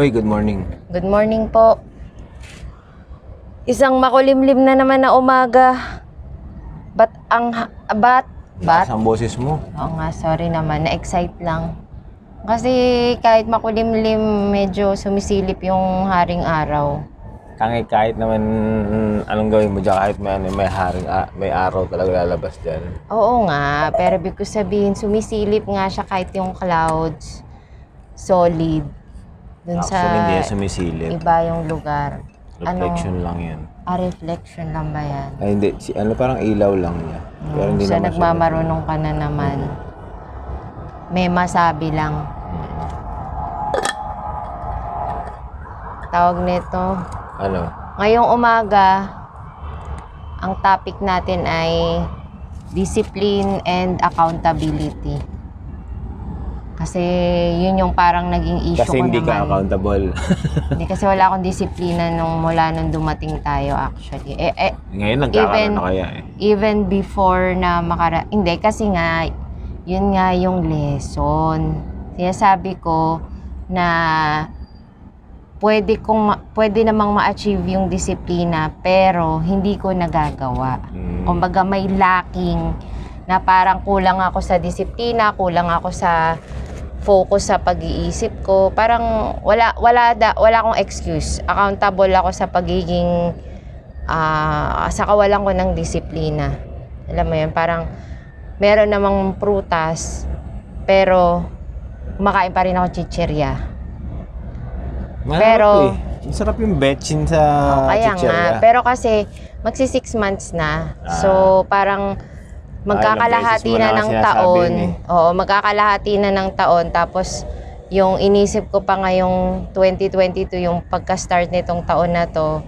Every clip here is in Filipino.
Oy, good morning. Good morning po. Isang makulimlim na naman na umaga. Bat ang ha- bat bat? Lakas ang boses mo. Oo nga, sorry naman. Na-excite lang. Kasi kahit makulimlim, medyo sumisilip yung haring araw. Tangi kahit naman mm, anong gawin mo dyan, kahit may, ano, may, haring, ah, may araw talaga lalabas dyan. Oo nga, pero ibig ko sabihin, sumisilip nga siya kahit yung clouds. Solid. Dun Actually, sa hindi yan sumisilip. iba yung lugar. Reflection lang yan. Ah, reflection lang ba yan? Ay, hindi. Si, ano, parang ilaw lang niya. Pero hindi so, naman siya- nagmamarunong ka na naman. May masabi lang. Tawag nito. Ano? Ngayong umaga, ang topic natin ay discipline and accountability. Kasi yun yung parang naging issue Kasi ko hindi ka accountable. Hindi kasi wala akong disiplina nung mula nung dumating tayo actually. Eh, eh, Ngayon nagkakaroon Even- na kaya eh. even before na makara... Hindi, kasi nga, yun nga yung lesson. Sinasabi ko na pwede, kong ma- pwede namang ma-achieve yung disiplina pero hindi ko nagagawa. Mm. Kumbaga may lacking na parang kulang ako sa disiplina, kulang ako sa focus sa pag-iisip ko. Parang wala wala da, wala akong excuse. Accountable ako sa pagiging ah sa kawalan ko ng disiplina. Alam mo 'yun, parang meron namang prutas pero kumakain pa rin ako chichirya. Masarap Pero- eh. Masarap yung betchin sa Kaya nga, chichirya. pero kasi magsi six months na. So parang magkakalahati na na ng taon. eh. Oo, magkakalahati na ng taon tapos yung inisip ko pa ngayong 2022 yung pagka-start nitong taon na to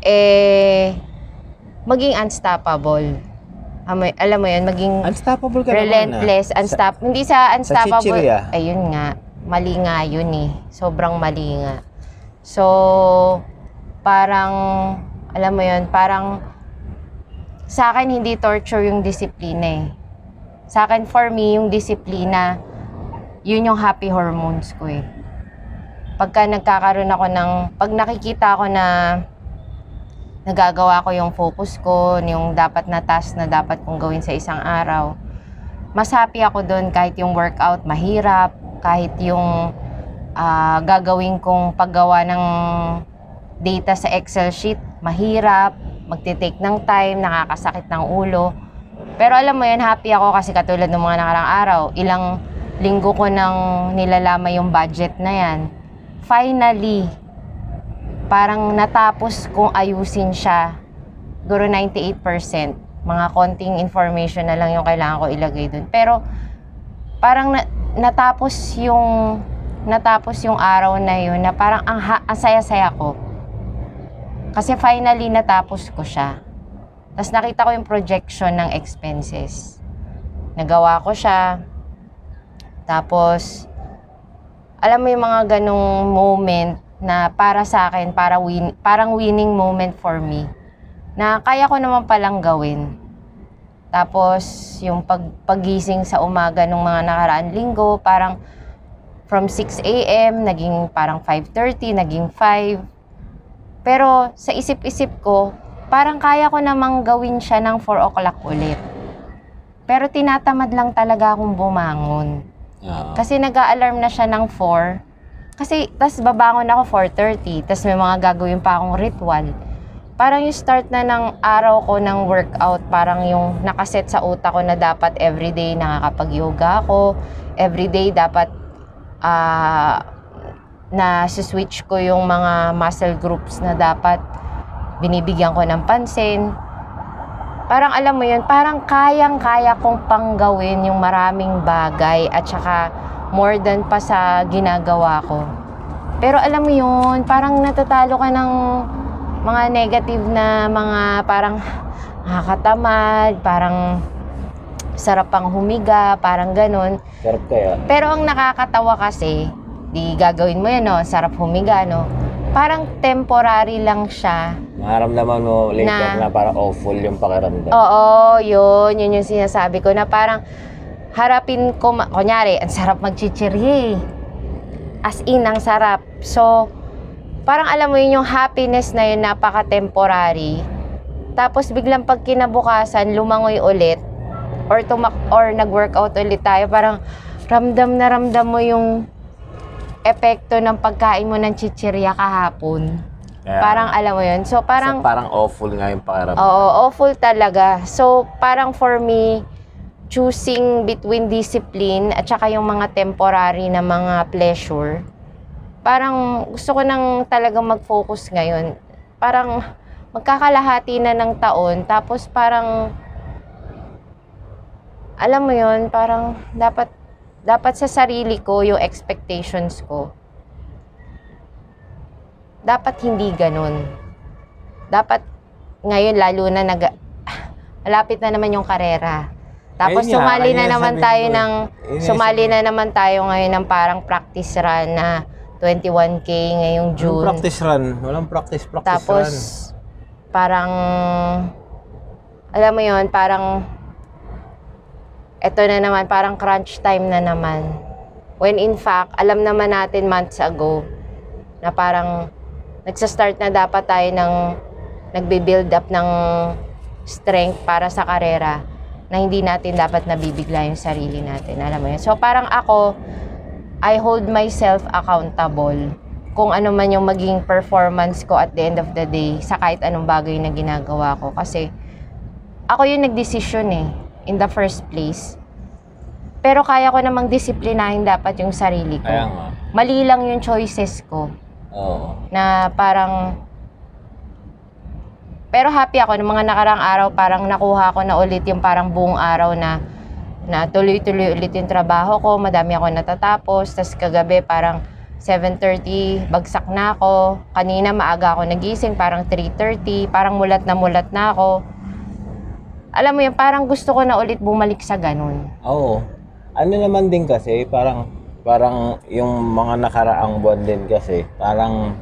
eh maging unstoppable. Alam mo- Alam mo yun, maging Unstoppable ka naman relentless, ah. unstop hindi sa unstoppable. chichirya? Ayun nga, mali nga yun eh. Sobrang mali nga. So, parang, alam mo yun, parang, sa akin hindi torture yung disiplina eh. Sa akin, for me, yung disiplina, yun yung happy hormones ko eh. Pagka nagkakaroon ako ng, pag nakikita ko na nagagawa ko yung focus ko, yung dapat na task na dapat kong gawin sa isang araw, mas happy ako doon kahit yung workout mahirap, kahit yung ah, gagawin kong paggawa ng data sa Excel sheet mahirap, magte-take ng time, nakakasakit ng ulo. Pero alam mo yun, happy ako kasi katulad ng mga nakarang araw, ilang linggo ko nang nilalama yung budget na yan. Finally, parang natapos kong ayusin siya. Siguro 98%. Mga konting information na lang yung kailangan ko ilagay dun. Pero parang na- natapos yung natapos yung araw na yun na parang ang, ang saya-saya ko. Kasi finally natapos ko siya. Tapos nakita ko yung projection ng expenses. Nagawa ko siya. Tapos, alam mo yung mga ganong moment na para sa akin, para win, parang winning moment for me. Na kaya ko naman palang gawin. Tapos, yung pag, paggising sa umaga ng mga nakaraan linggo, parang from 6 a.m., naging parang 5.30, naging 5. Pero sa isip-isip ko, parang kaya ko namang gawin siya ng 4 o'clock ulit. Pero tinatamad lang talaga akong bumangon. Oo. Kasi nag-a-alarm na siya ng 4. Kasi, tas babangon ako 4.30. Tas may mga gagawin pa akong ritual. Parang yung start na ng araw ko ng workout, parang yung nakaset sa utak ko na dapat everyday nakakapag-yoga ako. Everyday dapat ah na switch ko yung mga muscle groups na dapat binibigyan ko ng pansin. Parang alam mo yun, parang kayang-kaya kong panggawin yung maraming bagay at saka more than pa sa ginagawa ko. Pero alam mo yun, parang natatalo ka ng mga negative na mga parang nakakatamad, parang sarap pang humiga, parang ganun. Sarap kaya. Pero ang nakakatawa kasi, di gagawin mo yan, no? Sarap humiga, no? Parang temporary lang siya. Maramdaman mo later Na- na, parang awful yung pakiramdam. Oo, yun. Yun yung sinasabi ko na parang harapin ko, ma- kunyari, ang sarap magchichirye. As in, ang sarap. So, parang alam mo yun, yung happiness na yun, napaka-temporary. Tapos biglang pag kinabukasan, lumangoy ulit or tumak or nag-workout ulit tayo, parang ramdam na ramdam mo yung epekto ng pagkain mo ng chichirya kahapon. Kaya, Parang alam mo yun. So parang so, parang awful nga yung pakiramdam. Oo, awful talaga. So, parang for me, choosing between discipline at saka yung mga temporary na mga pleasure, parang gusto ko nang talagang mag-focus ngayon. Parang magkakalahati na ng taon, tapos parang, alam mo yun, parang dapat, dapat sa sarili ko, yung expectations ko, dapat hindi ganun dapat ngayon lalo na nag malapit na naman yung karera. Tapos Ayun nga, sumali na kanya naman tayo ko, ng sumali na naman tayo ngayon ng parang practice run na 21k ngayong Walang June. practice run. Walang practice, practice Tapos run. parang alam mo yon parang eto na naman parang crunch time na naman. When in fact, alam naman natin months ago na parang nagsa-start na dapat tayo ng nagbe-build up ng strength para sa karera na hindi natin dapat nabibigla yung sarili natin. Alam mo yun? So parang ako, I hold myself accountable kung ano man yung maging performance ko at the end of the day sa kahit anong bagay na ginagawa ko. Kasi ako yung nagdesisyon eh, in the first place. Pero kaya ko namang disiplinahin dapat yung sarili ko. Kaya nga. Mali lang yung choices ko Oo. na parang pero happy ako ng mga nakarang araw parang nakuha ko na ulit yung parang buong araw na na tuloy-tuloy ulit yung trabaho ko, madami ako natatapos, tas kagabi parang 7.30, bagsak na ako. Kanina maaga ako nagising, parang 3.30, parang mulat na mulat na ako. Alam mo yun, parang gusto ko na ulit bumalik sa ganun. Oo. Ano naman din kasi, parang, parang yung mga nakaraang buwan din kasi, parang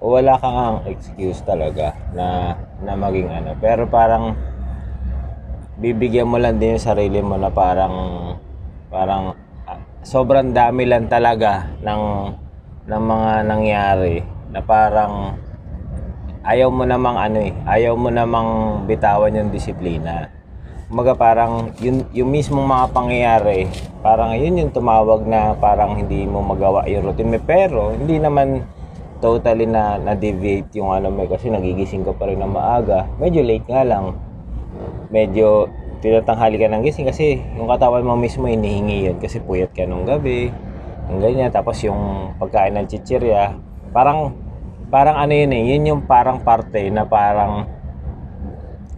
wala kang excuse talaga na, na maging ano. Pero parang, bibigyan mo lang din yung sarili mo na parang, parang, ah, sobrang dami lang talaga ng, ng mga nangyari na parang, ayaw mo namang ano eh, ayaw mo namang bitawan yung disiplina. Kumaga parang yun, yung mismong mga pangyayari, parang yun yung tumawag na parang hindi mo magawa yung routine mo. Pero hindi naman totally na na-deviate yung ano mo eh, kasi nagigising ka pa rin ng maaga. Medyo late nga lang. Medyo tinatanghali ka ng gising kasi yung katawan mo mismo inihingi yun kasi puyat ka nung gabi. Yung ganyan. Tapos yung pagkain ng chichirya, parang parang ano yun eh, yun yung parang parte na parang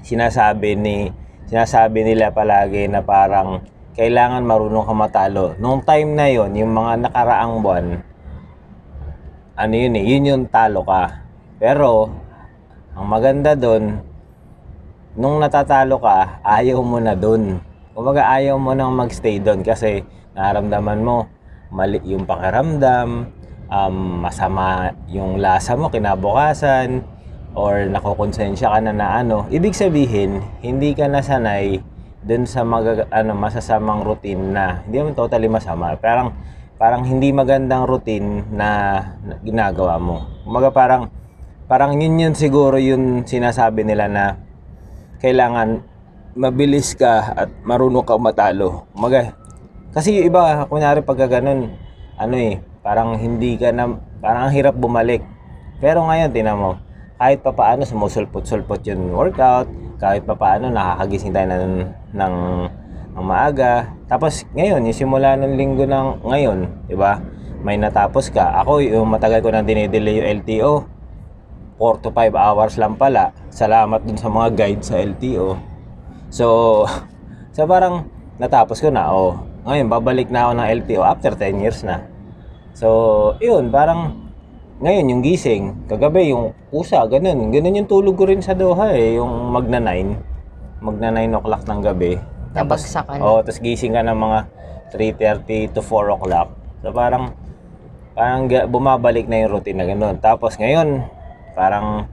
sinasabi ni sinasabi nila palagi na parang kailangan marunong ka matalo. Nung time na yon yung mga nakaraang buwan, ano yun eh, yun yung talo ka. Pero, ang maganda doon, nung natatalo ka, ayaw mo na doon. Kumbaga ayaw mo nang magstay doon kasi naramdaman mo mali yung pakiramdam, um, masama yung lasa mo kinabukasan, or nakokonsensya ka na na ano. Ibig sabihin, hindi ka nasanay dun sa mag, ano, masasamang routine na hindi naman totally masama. Parang parang hindi magandang routine na, na ginagawa mo. Kumaga parang parang yun yun siguro yung sinasabi nila na kailangan mabilis ka at marunong ka matalo. Kumaga, kasi yung iba, kunyari pagka ganun, ano eh, parang hindi ka na, parang ang hirap bumalik. Pero ngayon, tinan mo, kahit pa paano sumusulpot-sulpot yung workout, kahit pa paano nakakagising tayo ng, ng, ng maaga. Tapos ngayon, yung simula ng linggo ng ngayon, di ba? May natapos ka. Ako, yung matagal ko nang dinidelay yung LTO, 4 to 5 hours lang pala. Salamat dun sa mga guide sa LTO. So, so parang natapos ko na. Oh, ngayon, babalik na ako ng LTO after 10 years na. So, yun, parang ngayon yung gising, kagabi yung pusa, ganun. Ganun yung tulog ko rin sa Doha eh, yung magna 9. Magna 9 o'clock ng gabi. Na. Oh, tapos gising ka ng mga 3.30 to 4 o'clock. So parang, parang bumabalik na yung routine na ganun. Tapos ngayon, parang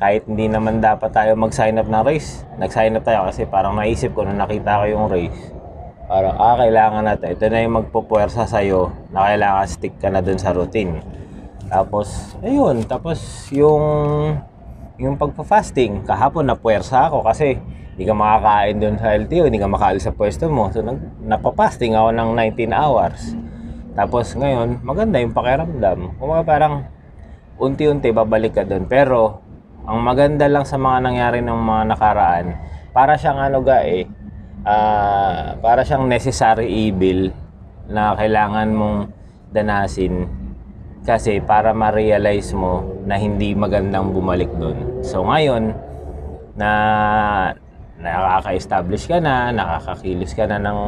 kahit hindi naman dapat tayo mag-sign up ng race, nag-sign up tayo kasi parang naisip ko nung nakita ko yung race, Parang, ah, kailangan natin. Ito na yung magpupuwersa sa'yo na kailangan stick ka na dun sa routine. Tapos, ayun. Tapos, yung yung pagpa-fasting, kahapon na puwersa ako kasi hindi ka makakain dun sa LTO, hindi ka makaalis sa pwesto mo. So, nag, napapasting ako ng 19 hours. Tapos, ngayon, maganda yung pakiramdam. Kung parang unti-unti babalik ka dun. Pero, ang maganda lang sa mga nangyari ng mga nakaraan, para siyang ano ga eh, ah, para siyang necessary evil na kailangan mong danasin kasi para ma-realize mo na hindi magandang bumalik doon. So ngayon na nakaka-establish ka na, nakakakilos ka na ng,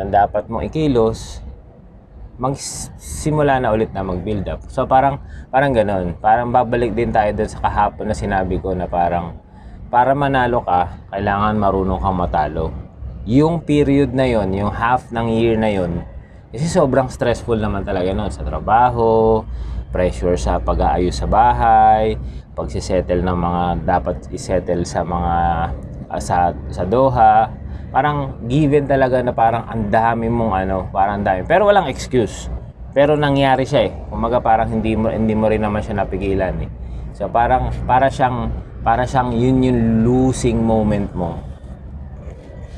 ng dapat mong ikilos, magsimula na ulit na mag-build up. So parang parang ganoon. Parang babalik din tayo doon sa kahapon na sinabi ko na parang para manalo ka, kailangan marunong kang matalo. Yung period na yon, yung half ng year na yon, kasi sobrang stressful naman talaga noon sa trabaho, pressure sa pag-aayos sa bahay, pagsisettle ng mga dapat isettle sa mga ah, sa sa Doha. Parang given talaga na parang ang dami mong ano, parang ang dami. Pero walang excuse. Pero nangyari siya eh. Kumaga parang hindi mo hindi mo rin naman siya napigilan eh. So parang para siyang para siyang yun yung losing moment mo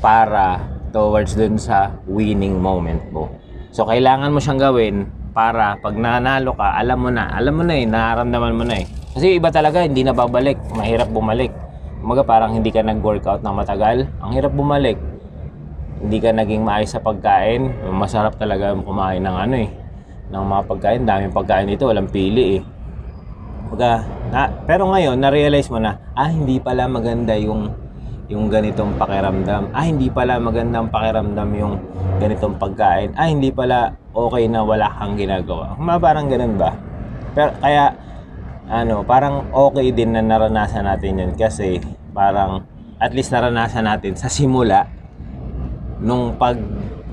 para towards dun sa winning moment mo. So kailangan mo siyang gawin para pag nanalo ka, alam mo na, alam mo na eh, nararamdaman mo na eh. Kasi iba talaga, hindi na babalik, mahirap bumalik. Kumaga parang hindi ka nag-workout na matagal, ang hirap bumalik. Hindi ka naging maayos sa pagkain, masarap talaga kumain ng ano eh, ng mga pagkain, daming pagkain dito, walang pili eh. Kumbaga, na, pero ngayon, na-realize mo na, ah, hindi pala maganda yung yung ganitong pakiramdam. Ah, hindi pala magandang pakiramdam yung ganitong pagkain. Ah, hindi pala okay na wala kang ginagawa. Mga parang ganun ba? Pero kaya ano, parang okay din na naranasan natin yun kasi parang at least naranasan natin sa simula nung pag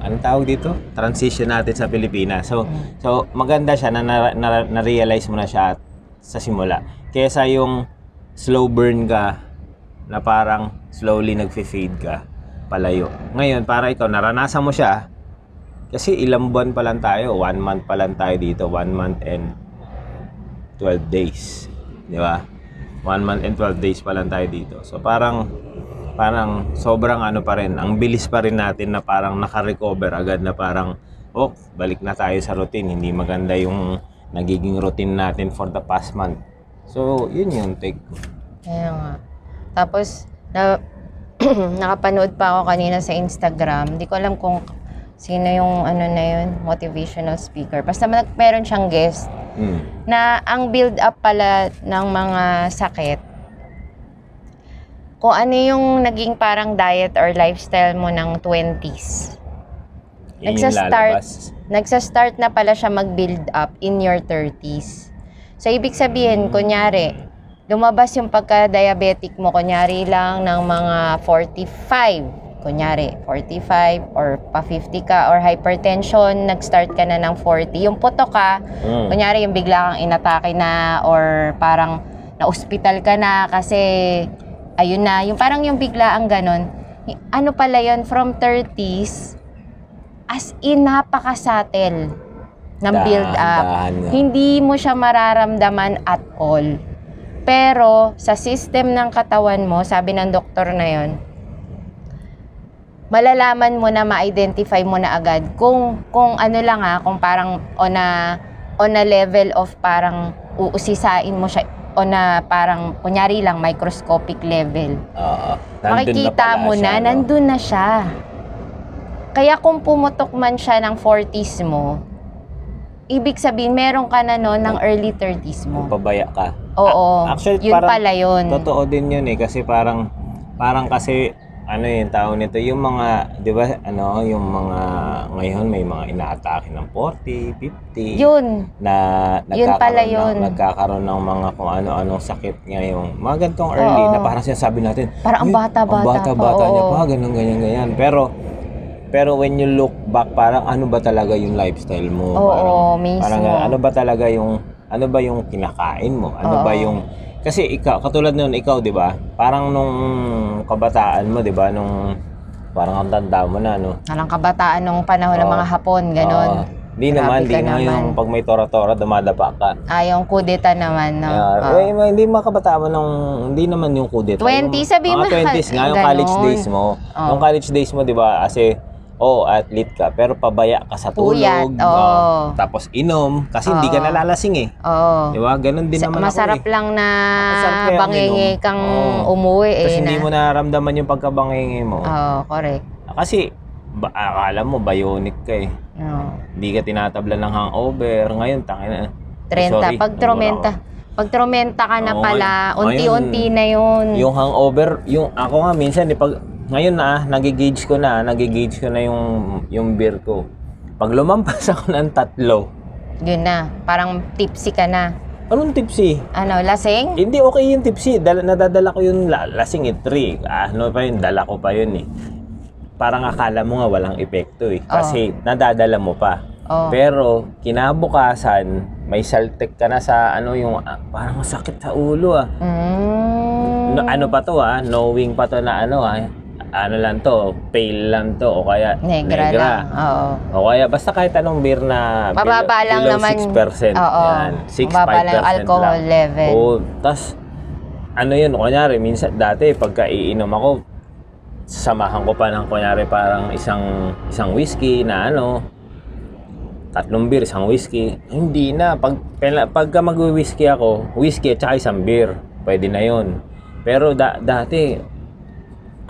anong tawag dito? Transition natin sa Pilipinas. So, so maganda siya na, na, na, na-realize mo na siya sa simula. Kesa yung slow burn ka na parang slowly nagfe-fade ka palayo. Ngayon, para ikaw, naranasan mo siya, kasi ilang buwan pa lang tayo, one month pa lang tayo dito, one month and 12 days. Di ba? One month and 12 days pa lang tayo dito. So parang, parang sobrang ano pa rin, ang bilis pa rin natin na parang naka-recover agad na parang, oh, balik na tayo sa routine. Hindi maganda yung nagiging routine natin for the past month. So, yun yung take ko. Kaya nga. Tapos, na, nakapanood pa ako kanina sa Instagram. Hindi ko alam kung sino yung ano na yun, motivational speaker. Basta mag- meron siyang guest Mm. na ang build up pala ng mga sakit kung ano yung naging parang diet or lifestyle mo ng 20s. Yun yung Nagsa-start. lalabas. Nagsa-start na pala siya mag-build up in your 30s. So, ibig sabihin, kunyari, lumabas yung pagka-diabetic mo, kunyari lang ng mga 45. Kunyari, 45 or pa-50 ka or hypertension, nag-start ka na ng 40. Yung puto ka, Mm. kunyari yung bigla kang inatake na or parang na-hospital ka na kasi ayun na, yung parang yung bigla ang ganon. Y- Ano pala yun, from 30s, as in napaka-subtle ng build up. Hindi mo siya mararamdaman at all. Pero sa system ng katawan mo, sabi ng doktor na yon, malalaman mo na ma-identify mo na agad kung kung ano lang ah, kung parang on a on a level of parang uusisain mo siya on a parang kunyari lang microscopic level. Nandun Makikita pala mo siya, na no? nandun na siya. Kaya kung pumutok man siya ng 40s mo, ibig sabihin meron ka na no ng early 30s mo. Pabaya ka. Oo. A- actually, yun parang pala yun. Totoo din yun eh kasi parang parang kasi ano yung tao nito yung mga 'di ba ano yung mga ngayon may mga inaatake ng 40, 50 Yun. na Yun pala yun. ng, nagkakaroon ng mga kung ano-anong sakit ngayong mga gantong early Oo. na parang sinasabi natin Parang ang "Uy, bata-bata ang pa, bata-bata niya oo. pa ganun ganyan ganyan pero pero when you look back parang ano ba talaga yung lifestyle mo Oo, parang, mismo. parang ano ba talaga yung ano ba yung kinakain mo ano ba Oo. yung kasi ikaw katulad noon ikaw 'di ba parang nung kabataan mo 'di ba nung Parang ang tanda mo na, no? Nalang kabataan nung panahon ng Oo. mga Hapon, ganon. Oo. Di Grabe naman, di ka naman. yung pag may tora-tora, dumadapa ka. Ah, yung kudeta naman, no? Oo. eh, ma- hindi makabataan ng, hindi naman yung kudeta. 20, Yung sabihin mo, mga 20s nga, yung ganon. college days mo. Oo. Yung college days mo, di ba, kasi, oh, athlete ka, pero pabaya ka sa tulog. Puyat, oo. oh, tapos inom, kasi hindi ka nalalasing eh. Oo. Di ba? Ganon din Sa- naman masarap ako eh. lang na bangingi kang Oo. umuwi eh. Tapos hindi na- mo nararamdaman yung pagkabangingi mo. Oo, correct. Kasi, ba, akala mo, bionic ka eh. Oo. Hindi ka tinatabla ng hangover. Ngayon, tangina. 30. Sorry, pag tromenta, pag tromenta ka na pala, unti-unti na yun. Yung hangover, yung ako nga minsan, eh, pag, ngayon na, ah, nagigauge ko na, nagigauge ko na yung, yung beer ko. Pag lumampas ako ng tatlo, Yun na. Parang tipsy ka na. anong tipsy? Ano, lasing? Hindi okay yung tipsy. Dala, nadadala ko yung la, lasing eh, three. Ah, ano pa yun, dala ko pa yun eh. Parang akala mo nga walang epekto eh. Kasi nadadala mo pa. Oo. Pero kinabukasan, may saltek ka na sa ano yung ah, parang masakit sa ulo ah. Mm. No, ano pa to ah, knowing pa to na ano ah, ano lang to, pale lang to o kaya Negra, lang. Oo. O kaya basta kahit anong beer na Mababa lang below naman. 6%. Oo. Yan, 6, Mababa lang yung 5% alcohol lang. level. Oo, tas ano yun, kunyari, minsan dati pagka iinom ako, samahan ko pa ng kunyari parang isang isang whiskey na ano, tatlong beer, isang whiskey. Hindi na. Pag, pagka mag-whiskey ako, whiskey at saka isang beer. Pwede na yon Pero da- dati,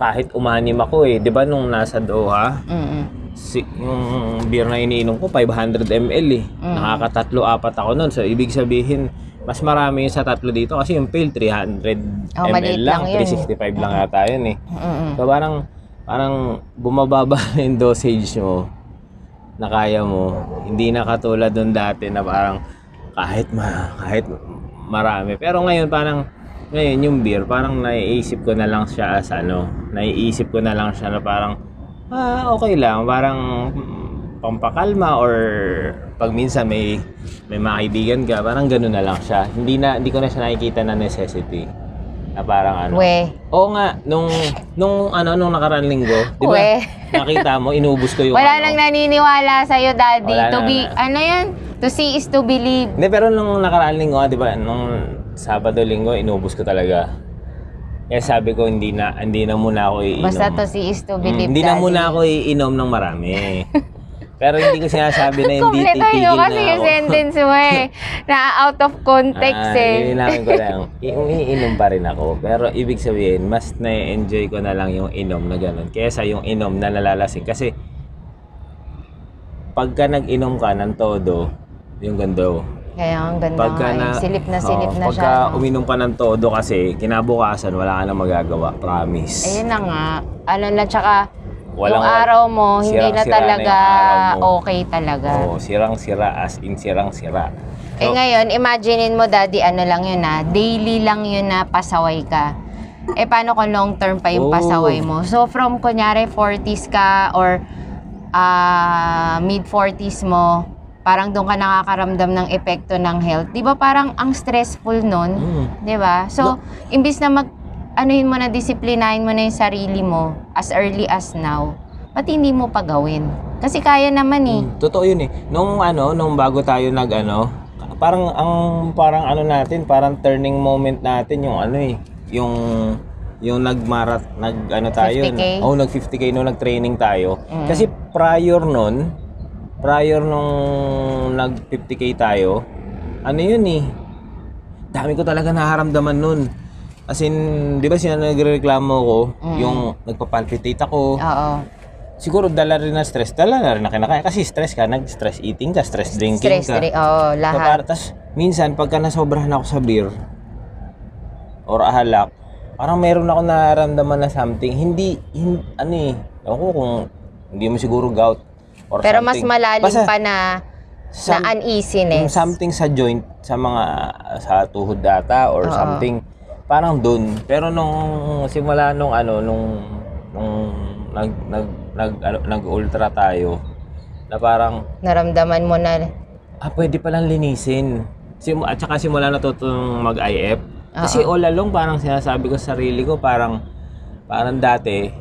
kahit umanim ako eh. Di ba nung nasa Doha, Mm-mm. si, yung beer na iniinom ko, 500 ml eh. Mm. Nakakatatlo, apat ako nun. So, ibig sabihin, mas marami yung sa tatlo dito kasi yung pale 300 Oh, ml lang, lang yun. 365 lang ata yun eh. Mm-mm. So parang parang bumababa na yung dosage mo na kaya mo. Hindi na katulad nung dati na parang kahit ma kahit marami. Pero ngayon parang ngayon yung beer parang naiisip ko na lang siya as ano, naiisip ko na lang siya na parang ah okay lang, parang mm, pampakalma or pag minsan may may mga kaibigan ka, parang gano'n na lang siya. Hindi na hindi ko na siya nakikita na necessity. Na parang ano. We. Oo nga, nung nung ano nung nakaraan linggo, 'di ba? Nakita mo, inubos ko yung Wala ano. nang naniniwala sa'yo, daddy. Wala to na, be, wala. ano yan? To see is to believe. Hindi, pero nung nakaraan linggo, 'di ba? Nung Sabado linggo, inubos ko talaga. Kaya sabi ko hindi na hindi na muna ako iinom. Basta to see is to Mm, believe, hindi na daddy. muna ako iinom ng marami. pero hindi ko sinasabi na hindi Kompleto titigil na kasi ako. yung sentence mo eh. Na out of context Ah, eh. Lilinawin ko lang, umiinom pa rin ako. Pero ibig sabihin, mas na-enjoy ko na lang yung inom na ganun. Kesa yung inom na nalalasing. Kasi, pagka nag-inom ka ng todo, yung gando. Kaya ang ganda Pagka nga na, eh. Silip na silip Oo, na pagka siya. no? uminom ka ng todo kasi, kinabukasan, wala ka na magagawa. Promise. Ayun na nga. Ano na, tsaka Walang- yung araw mo, hindi na na talaga mo. okay talaga. Oo, sirang-sira as in sirang-sira. Eh ngayon, imaginein mo daddy, ano lang yun na, daily lang yun na pasaway ka. Eh paano kung long term pa yung Oh. pasaway mo? So from kunyari 40s ka or ah, mid 40s mo, parang doon ka nakakaramdam ng epekto ng health. 'Di ba parang ang stressful nun? Mm. 'Di ba? So, imbis na mag anuhin mo na disiplinahin mo na yung sarili mo as early as now, pati hindi mo pa gawin. Kasi kaya naman eh. Mm, Totoo yun eh. Nung ano, nung bago tayo nag ano, parang ang parang ano natin, parang turning moment natin yung ano eh, yung yung nagmarat nag ano tayo 50K? oh nag 50k nung nag-training tayo Mm. kasi prior nun prior nung nag 50k tayo ano yun eh dami ko talaga naharamdaman nun as in di ba sina nagrereklamo ko Mm. yung nagpapalpitate ako Oo. siguro dala rin na stress. Dala na rin na kinakain. Kasi stress ka, nag-stress eating ka, stress drinking Stress ka. rin. Oo, So, lahat. tas, minsan, pagka nasobrahan ako sa beer, or ahalak, parang meron ako nararamdaman na something. Hindi, hin, ano eh, ewan ko kung hindi mo siguro gout or Pero mas something. malalim Basta, pa na some- na uneasiness. yung something sa joint, sa mga, sa tuhod data or Oo. something, parang dun. Pero nung simula nung ano, nung, nung nag, nag, nag, ano, nag-ultra tayo, na parang, Naramdaman mo na. ah, pwede palang linisin. Sim at saka simula natutong mag-IF. Kasi all along parang sinasabi ko sa sarili ko parang parang dati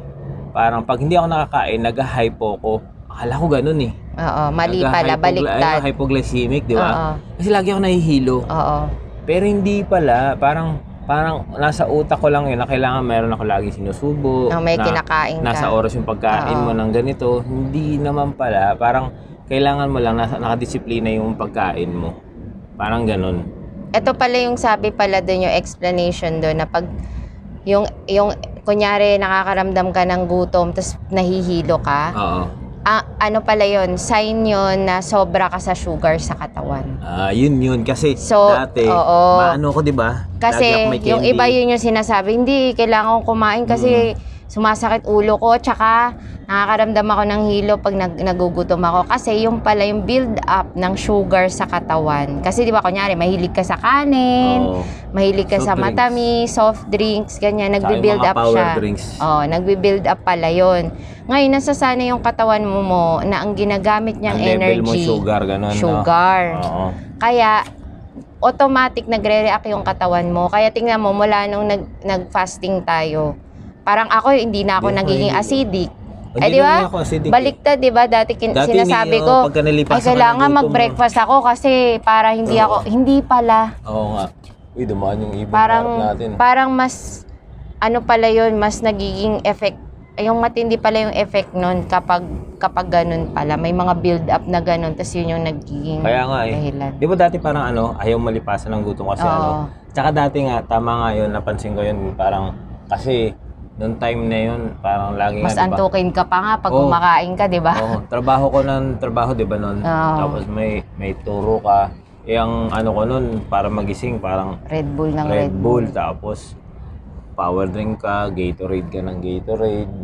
parang pag hindi ako nakakain, nag-hypo ko. Akala ko ganun eh. Oo, mali pala, Nagka-hypogly- baliktad. ano, hypoglycemic, di ba? Kasi lagi ako nahihilo. Oo. Pero hindi pala, parang parang nasa utak ko lang yun na kailangan meron ako lagi sinusubo. Na may na kinakain ka. Nasa oras yung pagkain Oo. mo ng ganito. Hindi naman pala. Parang kailangan mo lang nasa, nakadisiplina yung pagkain mo. Parang ganun. Ito pala yung sabi pala doon yung explanation doon na pag yung yung kunyari nakakaramdam ka ng gutom tapos nahihilo ka. Oo. Ah, ano pala yon sign yon na sobra ka sa sugar sa katawan. Ah, yun yun. Kasi So, dati, oo. maano ko, di ba? Kasi yung iba yun yung sinasabi, hindi, kailangan kumain kasi sumasakit ulo ko, tsaka nakakaramdam ako ng hilo pag nag, nagugutom ako. Kasi yung pala yung build up ng sugar sa katawan. Kasi di ba, kunyari, mahilig ka sa kanin, Oo. mahilig ka Soft sa drinks. matamis, soft drinks, ganyan, nagbi-build up power siya. drinks. Oh, nagbi-build up pala yon. Ngayon, nasasanay yung katawan mo mo na ang ginagamit niyang Ang level mo energy, sugar, ganun. no? sugar. Oo. Kaya, automatic nagre-react yung katawan mo. Kaya tingnan mo, mula nung nag, nag-fasting tayo, parang ako, hindi na ako Hindi ako nagiging hindi- acidic. Hindi Eh, di ba? ako eh. Baliktad, di ba? Dati, kin- Dati sinasabi ni- ko, oh, pagka nalipasan ay, ka ng kailangan mag-breakfast ako kasi para hindi Oo. ako, hindi pala. Oo nga. Uy, dumaan yung ibon Parang, natin. parang mas, ano pala yun, mas nagiging effect, yung matindi pala yung effect nun kapag, kapag ganun pala. May mga build up na ganun, tapos yun yung nagiging Kaya nga eh. dahilan. Di ba dati parang ano, ayaw malipasan ng gutom kasi Oo. ano. Tsaka dati nga, tama nga yun, napansin ko yun, parang, kasi, noong time na yun, parang lagi Mas nga, di ba? antukin ka pa nga pag Oo. kumakain ka, di ba? Oo, trabaho ko ng trabaho, di ba nun? Oo. Tapos may, may turo ka. Eh, ang ano ko nun, para magising, parang Red Bull ng Red Bull, tapos power drink ka, Gatorade ka ng Gatorade.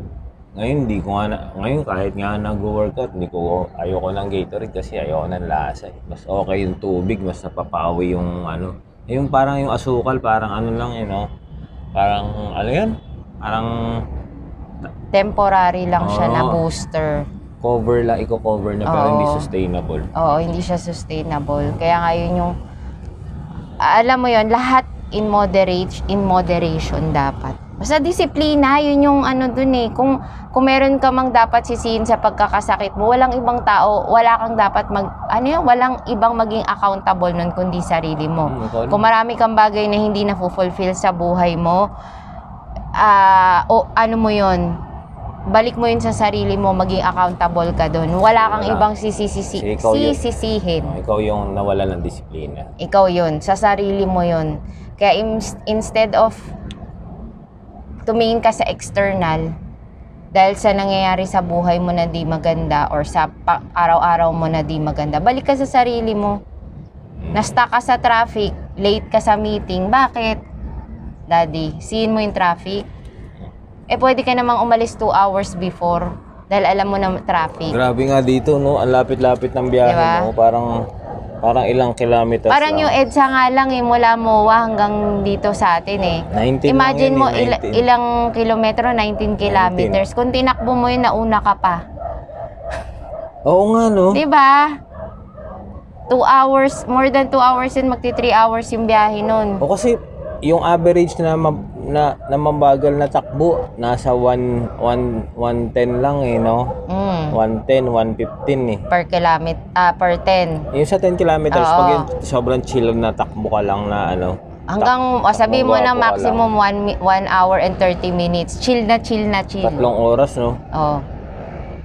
Ngayon, hindi ko nga, na, ngayon kahit nga nag-workout, hindi ko, ayoko ng Gatorade kasi ayoko ng lasa. eh. Mas okay yung tubig, mas napapawi yung ano. Yung parang yung asukal, parang ano lang yun, no? Parang, ano yan? Parang Temporary lang siya na Oo. booster. cover lang, i-cover na pero hindi Oo. sustainable. Oo, hindi siya sustainable. Kaya nga yun yung, alam mo yun, lahat in moderate, in moderation dapat. Basta disiplina, yun yung ano dun eh. Kung, kung meron ka mang dapat sisihin sa pagkakasakit mo, walang ibang tao, wala kang dapat mag, ano yun, walang ibang maging accountable nun kundi sarili mo. Hmm, ikaw Kung marami kang bagay na hindi na fulfill sa buhay mo, ah, o ano mo yon balik mo yun sa sarili mo, maging accountable ka doon. Wala kang Wala. ibang sisisi- Kasi ikaw yun. sisisihin. Ikaw yung nawala ng disiplina. Ikaw yun. Sa sarili mo yun. Kaya im- instead of tumingin ka sa external, dahil sa nangyayari sa buhay mo na di maganda or sa pa- araw-araw mo na di maganda, balik ka sa sarili mo. Nasta ka sa traffic, late ka sa meeting. Bakit? Daddy, siin mo yung traffic. Eh, pwede ka namang umalis 2 hours before dahil alam mo na traffic. Grabe nga dito, no? Ang lapit-lapit ng biyahe Diba? mo. Parang, parang ilang kilometers Parang lang. yung EDSA nga lang eh, mula MOA hanggang dito sa atin eh. 19 Imagine lang mo, eh, 19. ilang kilometro, 19 kilometers. Kung tinakbo mo yun, nauna ka pa. Oo nga, no? Di ba? 2 hours, more than 2 hours yun, magti 3 hours yung biyahe nun. O kasi, yung average na, na, na mabagal na takbo, nasa 1, 1, 110 lang eh, no? Mm, 110, 115 eh. per kilometer, ah, per 10. Yung sa 10 kilometers, Oo. pag yung sobrang chill na takbo ka lang na ano, Hanggang, oh, sabi mo na maximum 1 hour and 30 minutes. Chill na, chill na, chill. tatlong oras, no? Oh.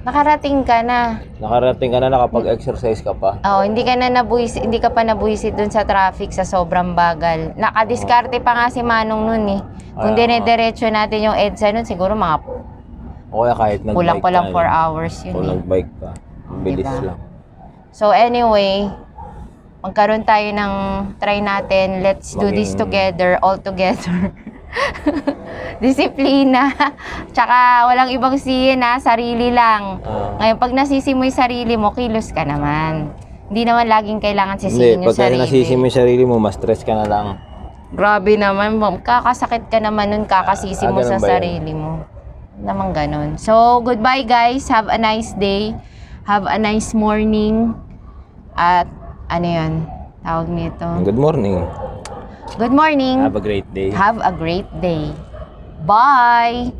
Nakarating ka na. Nakarating ka na nakapag-exercise ka pa. Oh, hindi ka na nabuhisit, hindi ka pa nabuhisit dun sa traffic sa sobrang bagal. Nakadiskarte pa nga si Manong nun eh. Kung Kaya nga. dinediretso natin yung EDSA nun, siguro mga O kaya kahit nag-bike kulang pa lang ka, 4 no? hours yun Kung eh. nag-bike ka, ang bilis Diba? lang. So anyway, magkaroon tayo ng try natin. Let's do this Maging- together, all together. Disiplina. Tsaka walang ibang sihin ha, sarili lang. Ah. Ngayon, pag nasisi mo yung sarili mo, kilos ka naman. Hindi naman laging kailangan sisihin Hindi, yung pagka sarili. nasisi mo yung sarili mo, mas stress ka na lang. Grabe naman, ma'am. kakasakit ka naman nun, kakasisi Ah, mo ganun sa ba yun? sarili mo. Naman ganun. So, goodbye guys. Have a nice day. Have a nice morning. At, ano yun? Tawag nito. Good morning. Good morning. Have a great day. Have a great day. Bye!